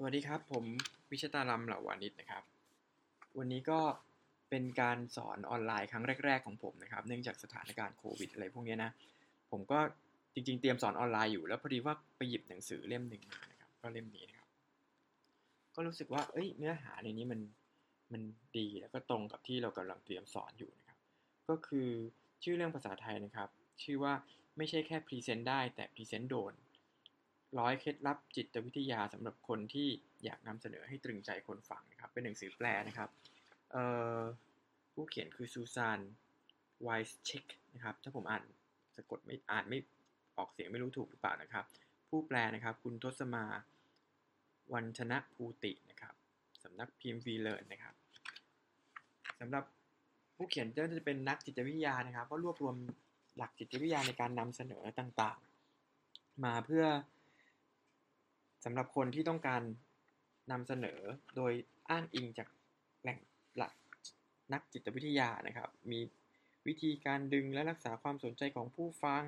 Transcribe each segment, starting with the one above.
สวัสดีครับ ผมวิชตาลัมเหล่าวานิชนะครับ วันนี้ก็เป็นการสอนออนไลน์ครั้งแรก ๆ ของผมนะครับ เนื่องจากสถานการณ์โควิดอะไรพวกนี้นะ ผมก็จริง ๆ เตรียมสอนออนไลน์อยู่แล้วพอดีว่าไปหยิบหนังสือเล่มหนึ่งมานะครับ ก็เล่มนี้นะครับ ก็รู้สึกว่าเอ้ยเนื้อหาในนี้มันมันดีแล้วก็ตรงกับที่เรากำลังเตรียมสอนอยู่นะครับ ก็คือชื่อเรื่องภาษาไทยนะครับ ชื่อว่าไม่ใช่แค่ present ได้แต่ present โดน ร้อยเคล็ดลับจิตวิทยาสำหรับคนที่อยากนำเสนอให้ตรึงใจคนฟังนะครับ เป็นหนังสือแปลนะครับผู้เขียนคือซูซานไวส์เช็คนะครับ ถ้าผมอ่านสะกดไม่อ่านไม่ออกเสียงไม่รู้ถูกหรือเปล่านะครับ ผู้แปลนะครับ คุณทศมาวันชนะภูตินะครับสำนักพิมพ์วีเลอร์นะครับสำหรับผู้เขียนจะเป็นนักจิตวิทยานะครับ ก็รวบรวมหลักจิตวิทยาในการนำเสนอต่างๆ มาเพื่อำหรับคนที่ต้องการนำเสนอโดยอ้างอิงจากแหล่งหลักนักจิตวิทยานะครับ มีวิธีการดึงและรักษาความสนใจของผู้ฟัง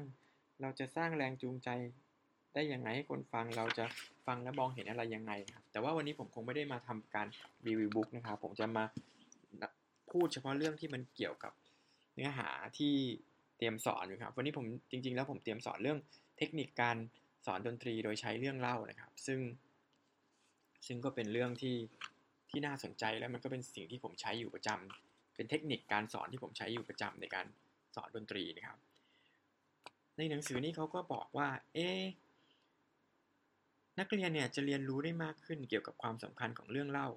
เราจะสร้างแรงจูงใจได้ยังไงให้คนฟังเราจะฟังและมองเห็นอะไรยังไงครับแต่ว่าวันนี้ผมคงไม่ได้มาทำการรีวิวบุ๊กนะครับ ผมจะมาพูดเฉพาะเรื่องที่มันเกี่ยวกับเนื้อหาที่เตรียมสอนอยู่ครับ วันนี้ผมจริง ๆ แล้วผมเตรียมสอนเรื่องเทคนิคการ สอนดนตรีโดยใช้เรื่องเล่านะครับ ซึ่ง ซึ่งก็เป็นเรื่องที่ที่น่าสนใจแล้วมันก็เป็นสิ่งที่ผมใช้อยู่ประจำเป็นเทคนิคการสอนที่ผมใช้อยู่ประจำในการสอนดนตรีนะครับ ในหนังสือนี้เขาก็บอกว่า เอ๊นักเรียนเนี่ยจะเรียนรู้ได้มากขึ้นเกี่ยวกับความสำคัญของเรื่องเล่า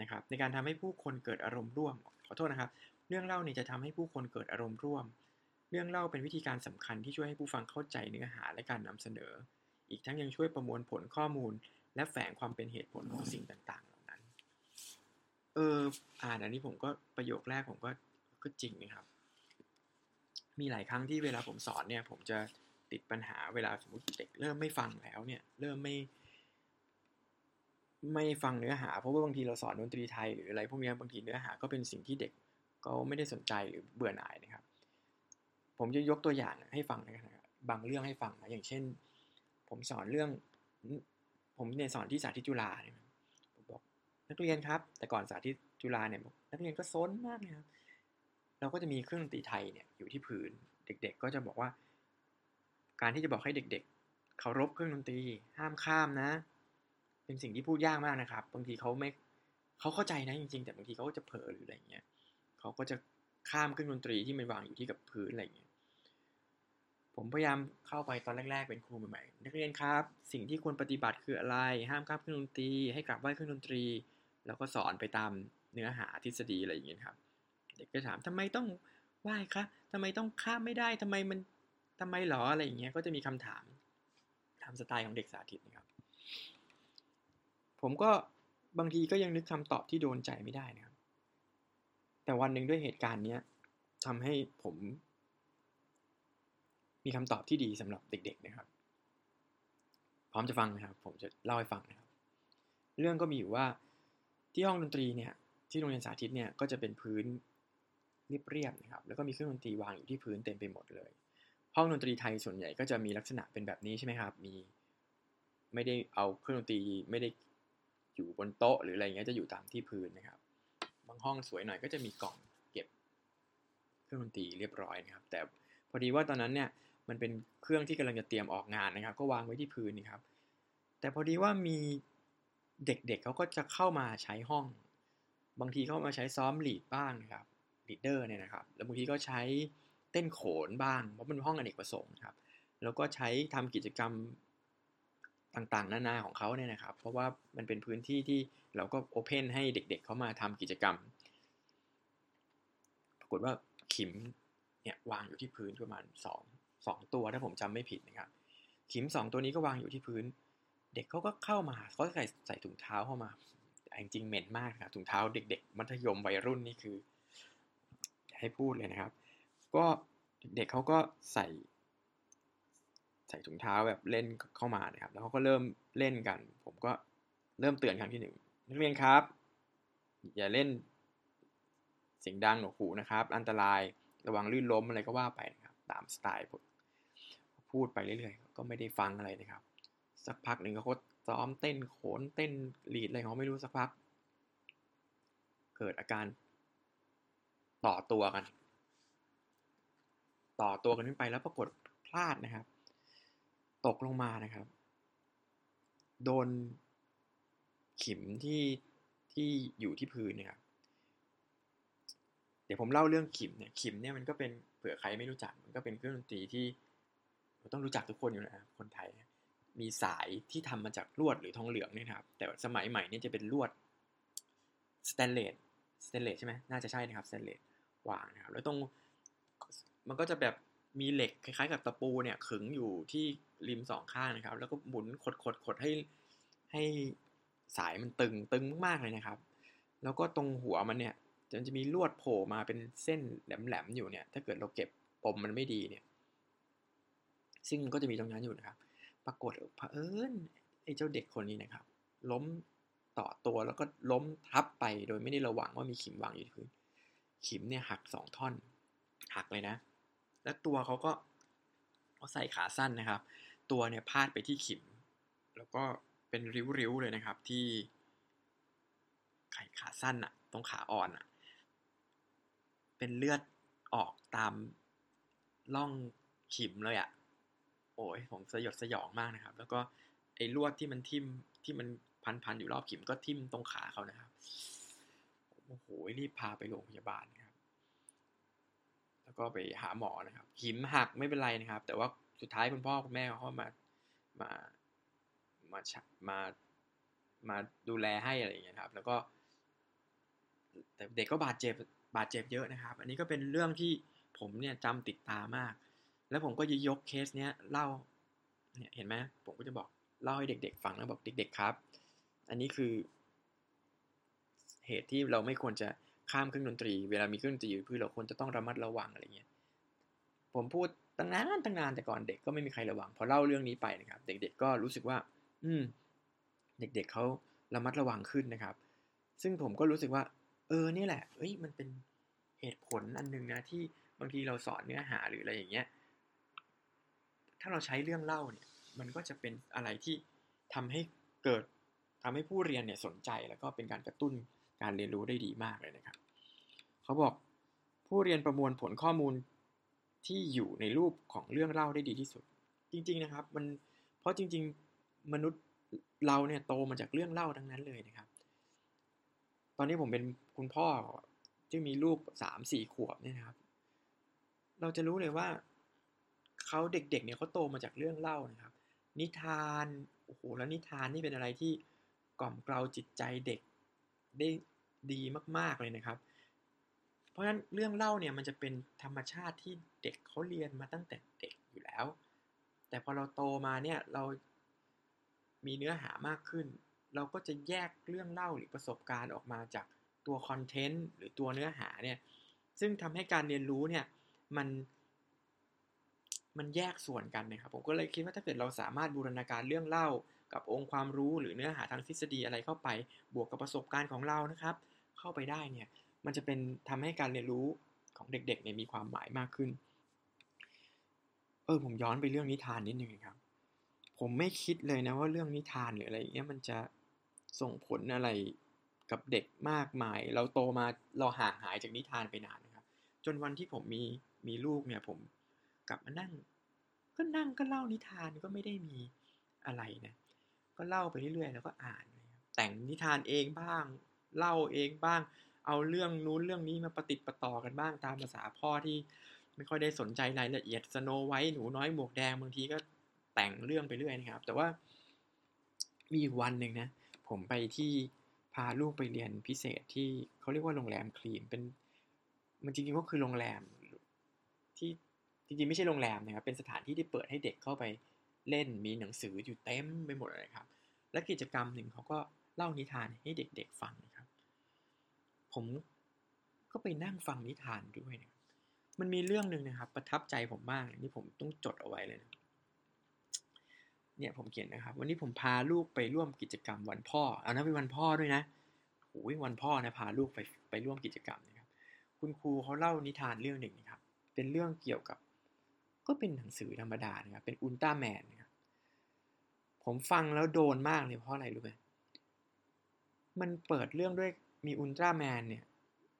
นะครับ ในการทำให้ผู้คนเกิดอารมณ์ร่วม ขอโทษนะครับ เรื่องเล่าเนี่ยจะทำให้ผู้คนเกิดอารมณ์ร่วม เรื่องเล่าเป็นวิธีการสำคัญที่ช่วยให้ผู้ฟังเข้าใจเนื้อหาและการนำเสนอ อีกทั้งยังช่วยประมวลผลข้อมูล และแฝงความเป็นเหตุผลของสิ่งต่างๆ เหล่านั้น เออ อ่านอันนี้ผมก็ประโยคแรกผมก็ก็จริงนะครับ มีหลายครั้งที่เวลาผมสอนเนี่ย ผมจะติดปัญหาเวลาสมมติเด็กเริ่มไม่ฟังแล้วเนี่ย เริ่มไม่ไม่ฟังเนื้อหา เพราะว่าบางทีเราสอนดนตรีไทยหรืออะไรพวกนี้บางทีเนื้อหาก็เป็นสิ่งที่เด็กก็ไม่ได้สนใจหรือเบื่อหน่ายนะครับ ผมจะยกตัวอย่างให้ฟังนะครับบางเรื่องให้ฟังนะอย่างเช่น ผมสอนเรื่อง ผมเนี่ยสอนที่สาธิตจุฬาเนี่ยผมบอกนักเรียนครับ แต่ก่อนสาธิตจุฬาเนี่ยนักเรียนก็ซนมากนะครับเราก็จะมีเครื่องดนตรีไทยเนี่ยอยู่ที่พื้นเด็ก ๆ ก็จะบอกว่า การที่จะบอกให้เด็ก ๆเคารพเครื่องดนตรีห้ามข้ามนะ เป็นสิ่งที่พูดยากมากนะครับ บางทีเขาไม่เขาเข้าใจนะจริง ๆ แต่บางทีเขาก็จะเผลอหรืออะไรเงี้ยเขาก็จะ ข้ามเครื่องดนตรีที่มันวางอยู่ที่กับพื้นอะไรอย่างเงี้ย ผมพยายามเข้าไปตอนแรก ๆ เป็นครูใหม่ๆนักเรียนครับ สิ่งที่ควรปฏิบัติคืออะไร ห้ามข้ามเครื่องดนตรี ให้กลับไหว้เครื่องดนตรี แล้วก็สอนไปตามเนื้อหาทฤษฎีอะไรอย่างเงี้ยครับ เด็กก็ถามทำไมต้องไหว้คะทำไมต้องข้ามไม่ได้ทำไมมันทำไมหรออะไรอย่างเงี้ย ก็จะมีคำถามตามสไตล์ของเด็กสาธิตนะครับ ผมก็บางทีก็ยังนึกคำตอบที่โดนใจไม่ได้นะครับ แต่วันหนึ่งด้วยเหตุการณ์เนี้ยทำให้ผม มีคำตอบที่ดีสำหรับเด็ก ๆ นะครับ พร้อมจะฟังนะครับ ผมจะเล่าให้ฟังนะครับ เรื่องก็มีอยู่ว่าที่ห้องดนตรีเนี่ย ที่โรงเรียนสาธิตเนี่ยก็จะเป็นพื้นเรียบๆนะครับ แล้วก็มีเครื่องดนตรีวางอยู่ที่พื้นเต็มไปหมดเลย ห้องดนตรีไทยส่วนใหญ่ก็จะมีลักษณะเป็นแบบนี้ใช่ไหมครับ มีไม่ได้เอาเครื่องดนตรีไม่ได้อยู่บนโต๊ะหรืออะไรเงี้ยจะอยู่ตามที่พื้นนะครับบางห้องสวยหน่อยก็จะมีกล่องเก็บเครื่องดนตรีเรียบร้อยนะครับ แต่พอดีว่าตอนนั้นเนี่ยมันเป็นเครื่องที่กำลังจะเตรียมออกงานนะครับ ก็วางไว้ที่พื้นนี่ครับ แต่พอดีว่ามีเด็กๆเเขาก็จะเข้ามาใช้ห้อง บางทีเข้ามาใช้ซ้อมลีดบ้างนะครับลีดเดอร์เนี่ยนะครับ แล้วบางทีก็ใช้เต้นโขนบ้าง เพราะเป็นห้องอเนกประสงค์ครับ แล้วก็ใช้ทำกิจกรรมต่างๆ นานาของเขาเนี่ยนะครับ เพราะว่ามันเป็นพื้นที่ที่เราก็โอเพนให้เด็ก ๆเเขามาทำกิจกรรม ปรากฏว่าขิมเนี่ยวางอยู่ที่พื้นประมาณสองสองตัวถ้าผมจำไม่ผิดนะครับ ขิมสองตัวนี้ก็วางอยู่ที่พื้น เด็กเขาก็เข้ามาเขาใส่ใส่ถุงเท้าเข้ามาจริงๆเหม็นมากครับถุงเท้าเด็ก ๆ มัธยมวัยรุ่นนี่คือให้พูดเลยนะครับ ก็เด็กเขาก็ใส่ ใส่ถุงเท้าแบบเล่นเข้ามานะครับ แล้วเขาก็เริ่มเล่นกัน ผมก็เริ่มเตือนครั้งที่หนึ่งนักเรียนครับ อย่าเล่น เสียงดังหนวกหูนะครับ อันตรายระวังลื่นล้มอะไรก็ว่าไปนะครับตามสไตล์ผมพูดไปเรื่อยๆ ก็ไม่ได้ฟังอะไรนะครับ สักพักหนึ่งเขาก็ซ้อมเต้นโขนเต้นลีดอะไรเขาไม่รู้สักพัก เกิดอาการต่อตัวกัน ต่อตัวกันขึ้นไปแล้วปรากฏพลาดนะครับ ตกลงมานะครับ โดนขิมที่ที่อยู่ที่พื้นนะครับ เดี๋ยวผมเล่าเรื่องขิมเนี่ยขิมเนี่ยมันก็เป็นเผื่อใครไม่รู้จักมันก็เป็นเครื่องดนตรีที่ต้องรู้จักทุกคนอยู่แล้วคนไทย มีสายที่ทำมาจากลวดหรือทองเหลืองเนี่ยครับ แต่สมัยใหม่เนี่ยจะเป็นลวดสแตนเลสสแตนเลสใช่ไหมน่าจะใช่นะครับสแตนเลสวางนะครับแล้วตรงมันก็จะแบบมีเหล็กคล้ายๆ กับตะปูเนี่ยขึงอยู่ที่ริมสองข้างนะครับ แล้วก็หมุนขดขดขดให้ให้สายมันตึงตึงมากๆเลยนะครับ แล้วก็ตรงหัวมันเนี่ย มันจะมีลวดโผล่มาเป็นเส้นแหลมๆอยู่เนี่ย ถ้าเกิดเราเก็บปมมันไม่ดีเนี่ย ซึ่งก็จะมีตรงนั้นอยู่นะครับ ปรากฏเผอิญไอ้เจ้าเด็กคนนี้นะครับ ล้มต่อตัวแล้วก็ล้มทับไปโดยไม่ได้ระวังว่ามีขิมวางอยู่ที่พื้น ขิมเนี่ยหักสองท่อน หักเลยนะ แล้วตัวเขาก็เขาใส่ขาสั้นนะครับ ตัวเนี่ยพาดไปที่ขิม แล้วก็เป็นริ้วๆเลยนะครับที่ไขขาสั้นอะตรงขาอ่อนอะ เป็นเลือดออกตามล่องขิมเลยอะโอ้ยผมสยดสยองมากนะครับ แล้วก็ไอ้ลวดที่มันทิ่มที่มันพันๆอยู่รอบขิมก็ทิ่มตรงขาเขานะครับ โอ้โห รีบพาไปโรงพยาบาลนะครับ แล้วก็ไปหาหมอนะครับขิมหักไม่เป็นไรนะครับ แต่ว่าสุดท้ายคุณพ่อคุณแม่เขามา มา มา มา มาดูแลให้อะไรอย่างเงี้ยครับ แล้วก็ แต่เด็กก็บาดเจ็บ บาดเจ็บเยอะนะครับ อันนี้ก็เป็นเรื่องที่ผมเนี่ยจำติดตามาก แล้วผมก็จะยกเคสเนี้ยเล่าเนี่ยเห็นไหมผมก็จะบอกเล่าให้เด็ก ๆ ฟังแล้วบอกเด็ก ๆ ครับ อันนี้คือ เหตุที่เราไม่ควรจะข้ามเครื่องดนตรี เวลามีเครื่องดนตรีอยู่พื้นเราควรจะต้องระมัดระวังอะไรเงี้ยผมพูดตั้งนานตั้งนานแต่ก่อนเด็กก็ไม่มีใครระวัง พอเล่าเรื่องนี้ไปนะครับ เด็ก ๆ ก็รู้สึกว่า อืม เด็ก ๆเขาระมัดระวังขึ้นนะครับ ซึ่งผมก็รู้สึกว่า ออนี่แหละเอ้ยมันเป็นเหตุผลอันหนึ่งนะที่บางทีเราสอนเนื้อหาหรืออะไรอย่างเงี้ยถ้าเราใช้เรื่องเล่าเนี่ย มันก็จะเป็นอะไรที่ทำให้เกิดทำให้ผู้เรียนเนี่ยสนใจแล้วก็เป็นการกระตุ้นการเรียนรู้ได้ดีมากเลยนะครับ เขาบอกผู้เรียนประมวลผลข้อมูลที่อยู่ในรูปของเรื่องเล่าได้ดีที่สุด จริง ๆนะครับ มันเพราะจริง ๆ มนุษย์เราเนี่ยโตมาจากเรื่องเล่าทั้งนั้นเลยนะครับ ตอนนี้ผมเป็นคุณพ่อที่มีลูกสามสี่ขวบเนี่ยนะครับ เราจะรู้เลยว่าเขาเด็กๆเนี่ยเขาโตมาจากเรื่องเล่านะครับ นิทานโอ้โหแล้วนิทานนี่เป็นอะไรที่กล่อมเกลาจิตใจเด็กได้ดีมาก ๆเลยนะครับ เพราะฉะนั้นเรื่องเล่าเนี่ยมันจะเป็นธรรมชาติที่เด็กเขาเรียนมาตั้งแต่เด็กอยู่แล้ว แต่พอเราโตมาเนี่ยเรามีเนื้อหามากขึ้น เราก็จะแยกเรื่องเล่าหรือประสบการณ์ออกมาจากตัวคอนเทนต์หรือตัวเนื้อหาเนี่ย ซึ่งทำให้การเรียนรู้เนี่ยมันมันแยกส่วนกันนะครับ ผมก็เลยคิดว่าถ้าเกิดเราสามารถบูรณาการเรื่องเล่า กับองค์ความรู้หรือเนื้อหาทางทฤษฎีอะไรเข้าไป บวกกับประสบการณ์ของเรานะครับ เข้าไปได้เนี่ย มันจะเป็นทำให้การเรียนรู้ของเด็กๆเนี่ยมีความหมายมากขึ้น เออผมย้อนไปเรื่องนิทานนิดนึงครับ ผมไม่คิดเลยนะว่าเรื่องนิทานหรืออะไรเงี้ยมันจะ ส่งผลอะไรกับเด็กมากมาย เราโตมาเราห่างหายจากนิทานไปนานนะครับ จนวันที่ผมมีมีลูกเนี่ยผมกลับมานั่ง ก็นั่งก็เล่านิทานก็ไม่ได้มีอะไรนะก็เล่าไปเรื่อยๆแล้วก็อ่านแต่งนิทานเองบ้าง เล่าเองบ้าง เอาเรื่องนู้นเรื่องนี้มาประติดประต่อกันบ้างตามภาษาพ่อที่ไม่ค่อยได้สนใจรายละเอียดสโนไว้หนูน้อยหมวกแดงบางทีก็แต่งเรื่องไปเรื่อยนะครับ แต่ว่ามีวันหนึ่งนะ ผมไปที่พาลูกไปเรียนพิเศษที่เขาเรียกว่าโรงแรมคลีนเป็นมันจริงๆก็คือโรงแรมที่จริงๆไม่ใช่โรงแรมนะครับ เป็นสถานที่ที่เปิดให้เด็กเข้าไปเล่นมีหนังสืออยู่เต็มไปหมดเลยครับ และกิจกรรมหนึ่งเขาก็เล่านิทานให้เด็กๆฟังนะครับ ผมก็ไปนั่งฟังนิทานด้วยนะมันมีเรื่องหนึ่งนะครับ ประทับใจผมมากนี่ผมต้องจดเอาไว้เลยนะ เนี่ยผมเขียนนะครับ วันนี้ผมพาลูกไปร่วมกิจกรรมวันพ่อ เอานะเป็นวันพ่อด้วยนะโอ้ยวันพ่อนะพาลูกไปไปร่วมกิจกรรมนะครับ คุณครูเขาเล่านิทานเรื่องหนึ่งนะครับ เป็นเรื่องเกี่ยวกับ ก็เป็นหนังสือธรรมดานะครับ เป็นอุลตร้าแมนนะครับผผมฟังแล้วโดนมากเลยเพราะอะไรรู้ไหมมันเปิดเรื่องด้วยมีอุลตร้าแมนเนี่ย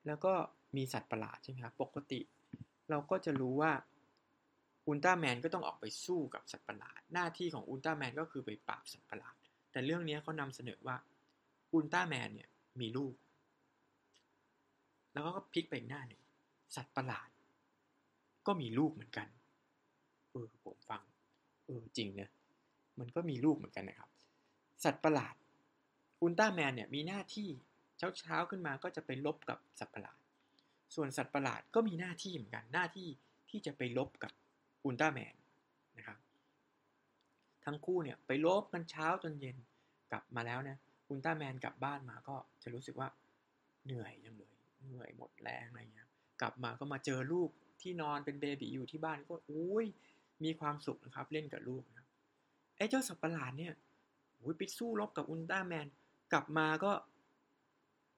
แล้วก็มีสัตว์ประหลาดใช่ไหมครับ ปกติ เราก็จะรู้ว่า อุลตร้าแมนก็ต้องออกไปสู้กับสัตว์ประหลาด หน้าที่ของอุลตร้าแมนก็คือไปปราบสัตว์ประหลาด แต่เรื่องนี้เขานำเสนอว่าอุลตร้าแมนเนี่ยมีลูก แล้วก็พลิกไปอีกหน้าหนึ่งสัตว์ประหลาด ก็มีลูกเหมือนกัน เออผมฟัง เออจริงนะ มันก็มีลูกเหมือนกันนะครับ สัตว์ประหลาด อุลตร้าแมนเนี่ยมีหน้าที่เช้าเช้าขึ้นมาก็จะไปลบกับสัตว์ประหลาด ส่วนสัตว์ประหลาดก็มีหน้าที่เหมือนกัน หน้าที่ที่จะไปลบกับ อุลตร้าแมนนะครับ ทั้งคู่เนี่ยไปลบกันเช้าจนเย็นกลับมาแล้วนะอุลตร้าแมนกลับบ้านมาก็จะรู้สึกว่าเหนื่อยจังเลยเหนื่อยหมดแรงอะไรเงี้ยกลับมาก็มาเจอลูกที่นอนเป็นเบบีอยู่ที่บ้านก็อุ้ยมีความสุขนะครับเล่นกับลูกนะไอ้เจ้าสัตว์ประหลาดเนี่ยอุ้ยไปสู้รบกับอุลตร้าแมนกลับมาก็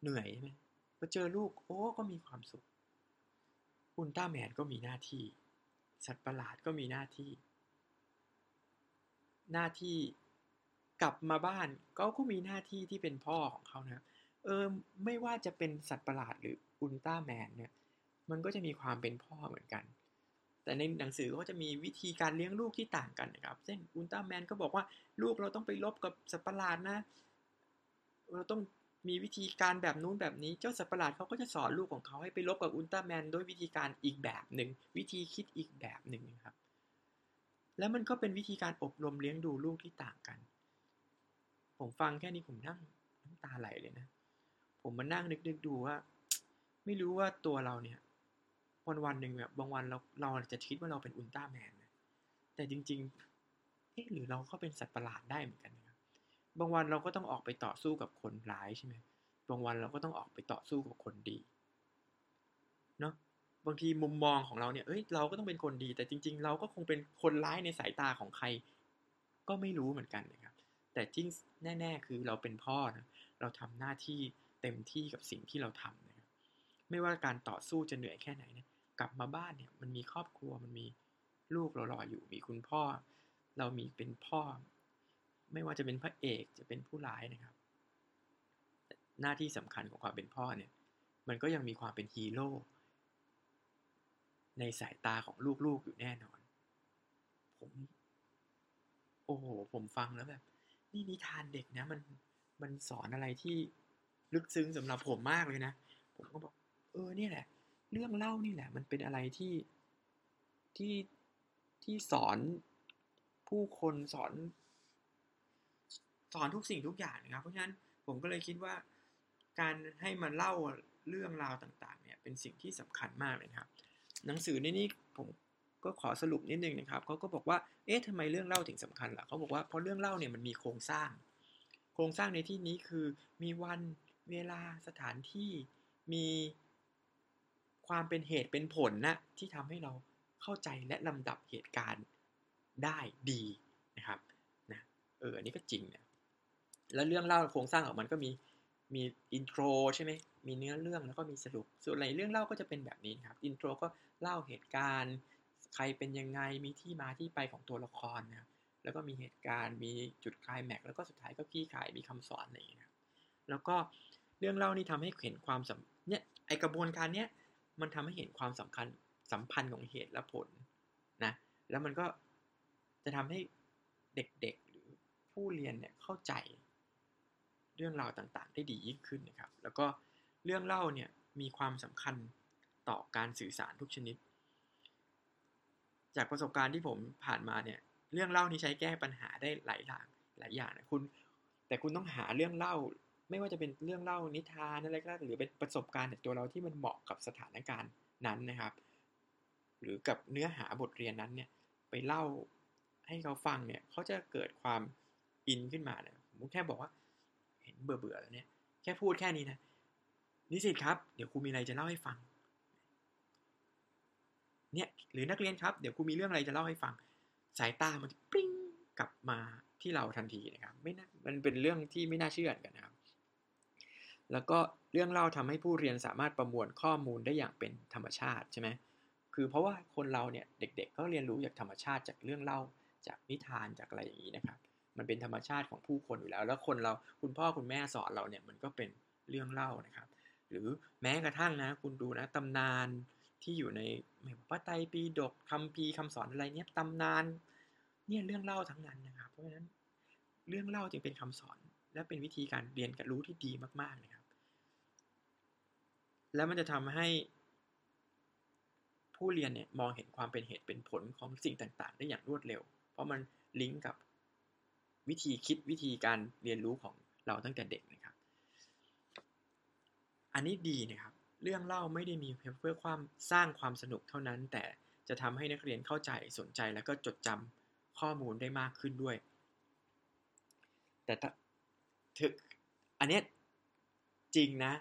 เหนื่อยใช่ไหมพอเจอลูกโอ้ก็มีความสุขอุลตร้าแมนก็มีหน้าที่ สัตว์ประหลาดก็มีหน้าที่ หน้าที่กลับมาบ้านก็ก็มีหน้าที่ที่เป็นพ่อของเขานะเออไม่ว่าจะเป็นสัตว์ประหลาดหรืออุลตร้าแมนเนี่ยมันก็จะมีความเป็นพ่อเหมือนกัน แต่ในหนังสือก็จะมีวิธีการเลี้ยงลูกที่ต่างกันนะครับเช่นอุลตร้าแมนก็บอกว่าลูกเราต้องไปลบกับสัตว์ประหลาดนะ เราต้อง มีวิธีการแบบนู้นแบบนี้ เจ้าสัตว์ประหลาดเขาก็จะสอนลูกของเขาให้ไปลบกับอุลตร้าแมนด้วยวิธีการอีกแบบหนึ่ง วิธีคิดอีกแบบหนึ่งนะครับ แล้วมันก็เป็นวิธีการอบรมเลี้ยงดูลูกที่ต่างกัน ผมฟังแค่นี้ผมนั่งน้ำตาไหลเลยนะ ผมมานั่งนึกๆดูว่า ไม่รู้ว่าตัวเราเนี่ย วันวันหนึ่งแบบบางวันเราเราจะคิดว่าเราเป็นอุลตร้าแมนนะแต่จริงๆเอ๊ะหรือเราก็เป็นสัตว์ประหลาดได้เหมือนกัน บางวันเราก็ต้องออกไปต่อสู้กับคนร้ายใช่ไหมบางวันเราก็ต้องออกไปต่อสู้กับคนดีเนาะบางทีมุมมองของเราเนี่ยเอ้ยเราก็ต้องเป็นคนดี แต่จริง ๆ เราก็คงเป็นคนร้ายในสายตาของใคร ก็ไม่รู้เหมือนกันนะครับ แต่จริงแน่ ๆ คือเราเป็นพ่อนะเราทำหน้าที่เต็มที่กับสิ่งที่เราทำนะครับไม่ว่าการต่อสู้จะเหนื่อยแค่ไหนเนี่ยกลับมาบ้านเนี่ยมันมีครอบครัวมันมีลูกเรารออยู่มีคุณพ่อ เรามีเป็นพ่อ ไม่ว่าจะเป็นพระเอกจะเป็นผู้ร้ายนะครับ หน้าที่สำคัญของความเป็นพ่อเนี่ย มันก็ยังมีความเป็นฮีโร่ในสายตาของลูกๆอยู่แน่นอน ผม โอ้โห ผมฟังแล้วแบบ นี่นิทานเด็กนะ มันมันสอนอะไรที่ลึกซึ้งสำหรับผมมากเลยนะ ผมก็บอก เออเนี่ยแหละ เรื่องเล่านี่แหละ มันเป็นอะไรที่ที่ที่สอนผู้คนสอน สอนทุกสิ่งทุกอย่างนะครับ เพราะฉะนั้นผมก็เลยคิดว่า การให้มันเล่าเรื่องราวต่างๆ เนี่ยเป็นสิ่งที่สำคัญมากเลยครับ หนังสือในนี้ผมก็ขอสรุปนิดนึงนะครับเขาก็บอกว่า เอ๊ะทำไมเรื่องเล่าถึงสำคัญล่ะเขาบอกว่าเพราะเรื่องเล่าเนี่ยมันมีโครงสร้าง โครงสร้างในที่นี้คือมีวันเวลาสถานที่มีความเป็นเหตุเป็นผลนะที่ทำให้เราเข้าใจและลำดับเหตุการณ์ได้ดีนะครับนะเอออันนี้ก็จริงนะ แล้วเรื่องเล่าโครงสร้างของมันก็มีมีintro ใช่ไหมมีเนื้อเรื่องแล้วก็มีสรุป ส่วนอะไรเรื่องเล่าก็จะเป็นแบบนี้ครับ intro ก็เล่าเหตุการณ์ ใครเป็นยังไงมีที่มาที่ไปของตัวละครนะครับแล้วก็มีเหตุการณ์มีจุดคลายแม็กแล้วก็สุดท้ายก็คลี่คลายมีคำสอนอะไรอย่างเงี้ยแล้วก็เรื่องเล่านี่ทำให้เห็นความสำเนี่ยไอกระบวนการเนี้ยมันทำให้เห็นความสำคัญสัมพันธ์ของเหตุและผลนะแล้วมันก็จะทำให้เด็กๆหรือผู้เรียนเนี่ยเข้าใจ เรื่องราวต่างๆ ได้ดียิ่งขึ้นนะครับ แล้วก็เรื่องเล่าเนี่ยมีความสำคัญต่อการสื่อสารทุกชนิด จากประสบการณ์ที่ผมผ่านมาเนี่ยเรื่องเล่านี้ใช้แก้ปัญหาได้หลายอย่างหลายอย่างนะคุณ แต่คุณต้องหาเรื่องเล่า ไม่ว่าจะเป็นเรื่องเล่านิทานอะไรก็ได้หรือเป็นประสบการณ์ตัวเราที่มันเหมาะกับสถานการณ์นั้นนะครับ หรือกับเนื้อหาบทเรียนนั้นเนี่ยไปเล่าให้เขาฟังเนี่ยเขาจะเกิดความอินขึ้นมาเนี่ยผมแค่บอกว่า เห็นเบื่อเบื่อแล้วเนี่ยแค่พูดแค่นี้นะนิสิตครับ เดี๋ยวครูมีอะไรจะเล่าให้ฟัง เนี่ยหรือนักเรียนครับ เดี๋ยวครูมีเรื่องอะไรจะเล่าให้ฟัง สายตามันปริ้งกลับมาที่เราทันทีนะครับ ไม่น่ามันเป็นเรื่องที่ไม่น่าเชื่อกันนะครับ แล้วก็เรื่องเล่าทำให้ผู้เรียนสามารถประมวลข้อมูลได้อย่างเป็นธรรมชาติใช่ไหมคือเพราะว่าคนเราเนี่ยเด็กๆก็เรียนรู้จากธรรมชาติจากเรื่องเล่าจากนิทานจากอะไรอย่างนี้นะครับ มันเป็นธรรมชาติของผู้คนอยู่แล้ว แล้วคนเราคุณพ่อคุณแม่สอนเราเนี่ยมันก็เป็นเรื่องเล่านะครับ หรือแม้กระทั่งนะคุณดูนะตำนานที่อยู่ในพระไตรปิฎกคำพีคำสอนอะไรเนี่ยตำนานเนี่ยเรื่องเล่าทั้งนั้นนะครับ เพราะฉะนั้นเรื่องเล่าจึงเป็นคำสอน และเป็นวิธีการเรียนการรู้ที่ดีมาก ๆนะครับ แล้วมันจะทำให้ผู้เรียนเนี่ยมองเห็นความเป็นเหตุเป็นผลของสิ่งต่าง ๆ ได้อย่างรวดเร็ว เพราะมันลิงก์กับ วิธีคิดวิธีการเรียนรู้ของเราตั้งแต่เด็กนะครับ อันนี้ดีนะครับ เรื่องเล่าไม่ได้มีเพื่อความสร้างความสนุกเท่านั้น แต่จะทำให้นักเรียนเข้าใจสนใจแล้วก็จดจำข้อมูลได้มากขึ้นด้วย แต่ถึกอันนี้จริงนะ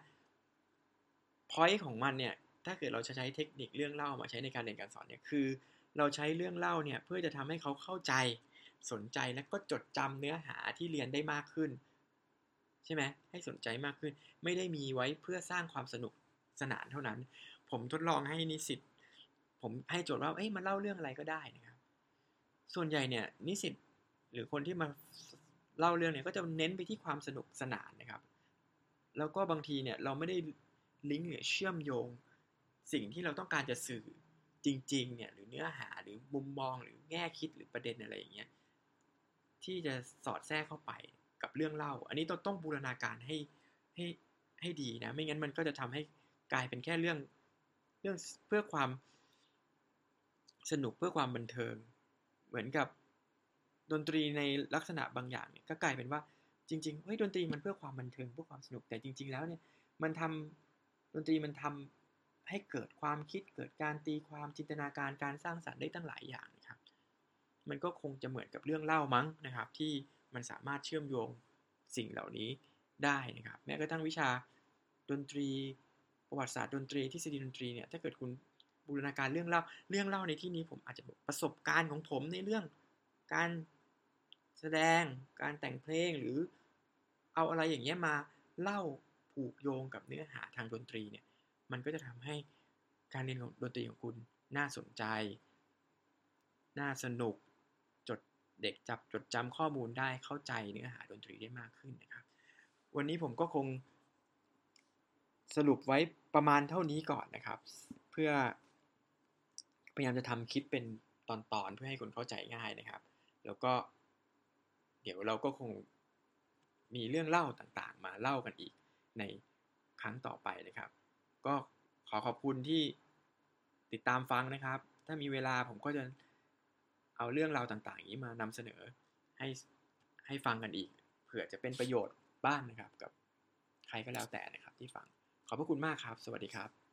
พอยต์ของมันเนี่ยถ้าเกิดเราจะใช้เทคนิคเรื่องเล่ามาใช้ในการเรียนการสอนเนี่ยคือ เราใช้เรื่องเล่าเนี่ยเพื่อจะทำให้เขาเข้าใจ สนใจและก็จดจำเนื้อหาที่เรียนได้มากขึ้น ใช่ไหมให้สนใจมากขึ้น ไม่ได้มีไว้เพื่อสร้างความสนุกสนานเท่านั้น ผมทดลองให้นิสิตผมให้โจทย์ว่าเอ้ยมาเล่าเรื่องอะไรก็ได้นะครับ ส่วนใหญ่เนี่ยนิสิตหรือคนที่มาเล่าเรื่องเนี่ยก็จะเน้นไปที่ความสนุกสนานนะครับ แล้วก็บางทีเนี่ยเราไม่ได้ลิงก์หรือเชื่อมโยง สิ่งที่เราต้องการจะสื่อจริงๆเนี่ยหรือเนื้อหาหรือมุมมองหรือแง่คิดหรือประเด็นอะไรอย่างเงี้ย ที่จะสอดแทรกเข้าไปกับเรื่องเล่า อันนี้ต้องต้องบูรณาการให้ให้ให้ดีนะ ไม่งั้นมันก็จะทำให้กลายเป็นแค่เรื่องเรื่องเพื่อความสนุกเพื่อความบันเทิง เหมือนกับดนตรีในลักษณะบางอย่างเนี่ยก็กลายเป็นว่าจริงๆเฮ้ยดนตรีมันเพื่อความบันเทิงเพื่อความสนุกแต่จริง ๆ แล้วเนี่ยมันทำดนตรีมันทำให้เกิดความคิดเกิดการตีความจินตนาการการสร้างสรรค์ได้ตั้งหลายอย่าง มันก็คงจะเหมือนกับเรื่องเล่ามั้งนะครับ ที่มันสามารถเชื่อมโยงสิ่งเหล่านี้ได้นะครับ แม้กระทั่งวิชาดนตรี ประวัติศาสตร์ดนตรีทฤษฎีดนตรีเนี่ยถ้าเกิดคุณบูรณาการเรื่องเล่าเรื่องเล่าในที่นี้ผมอาจจะประสบการณ์ของผมในเรื่องการแสดงการแต่งเพลงหรือเอาอะไรอย่างเงี้ยมาเล่าผูกโยงกับเนื้อหาทางดนตรีเนี่ยมันก็จะทำให้การเรียนของดนตรีของคุณน่าสนใจ น่าสนุก เด็กจับจดจำข้อมูลได้เข้าใจเนื้อหาดนตรีได้มากขึ้นนะครับ วันนี้ผมก็คงสรุปไว้ประมาณเท่านี้ก่อนนะครับ เพื่อพยายามจะทำคลิปเป็นตอนๆเพื่อให้คนเข้าใจง่ายนะครับ แล้วก็เดี๋ยวเราก็คงมีเรื่องเล่าต่างๆ มาเล่ากันอีกในครั้งต่อไปนะครับ ก็ขอขอบคุณที่ติดตามฟังนะครับ ถ้ามีเวลาผมก็จะ เอาเรื่องราวต่างๆ นี้มานำเสนอให้ให้ฟังกันอีก เผื่อจะเป็นประโยชน์บ้างนนะครับ กับใครก็แล้วแต่นะครับที่ฟัง ขอบพระคุณมากครับ สวัสดีครับ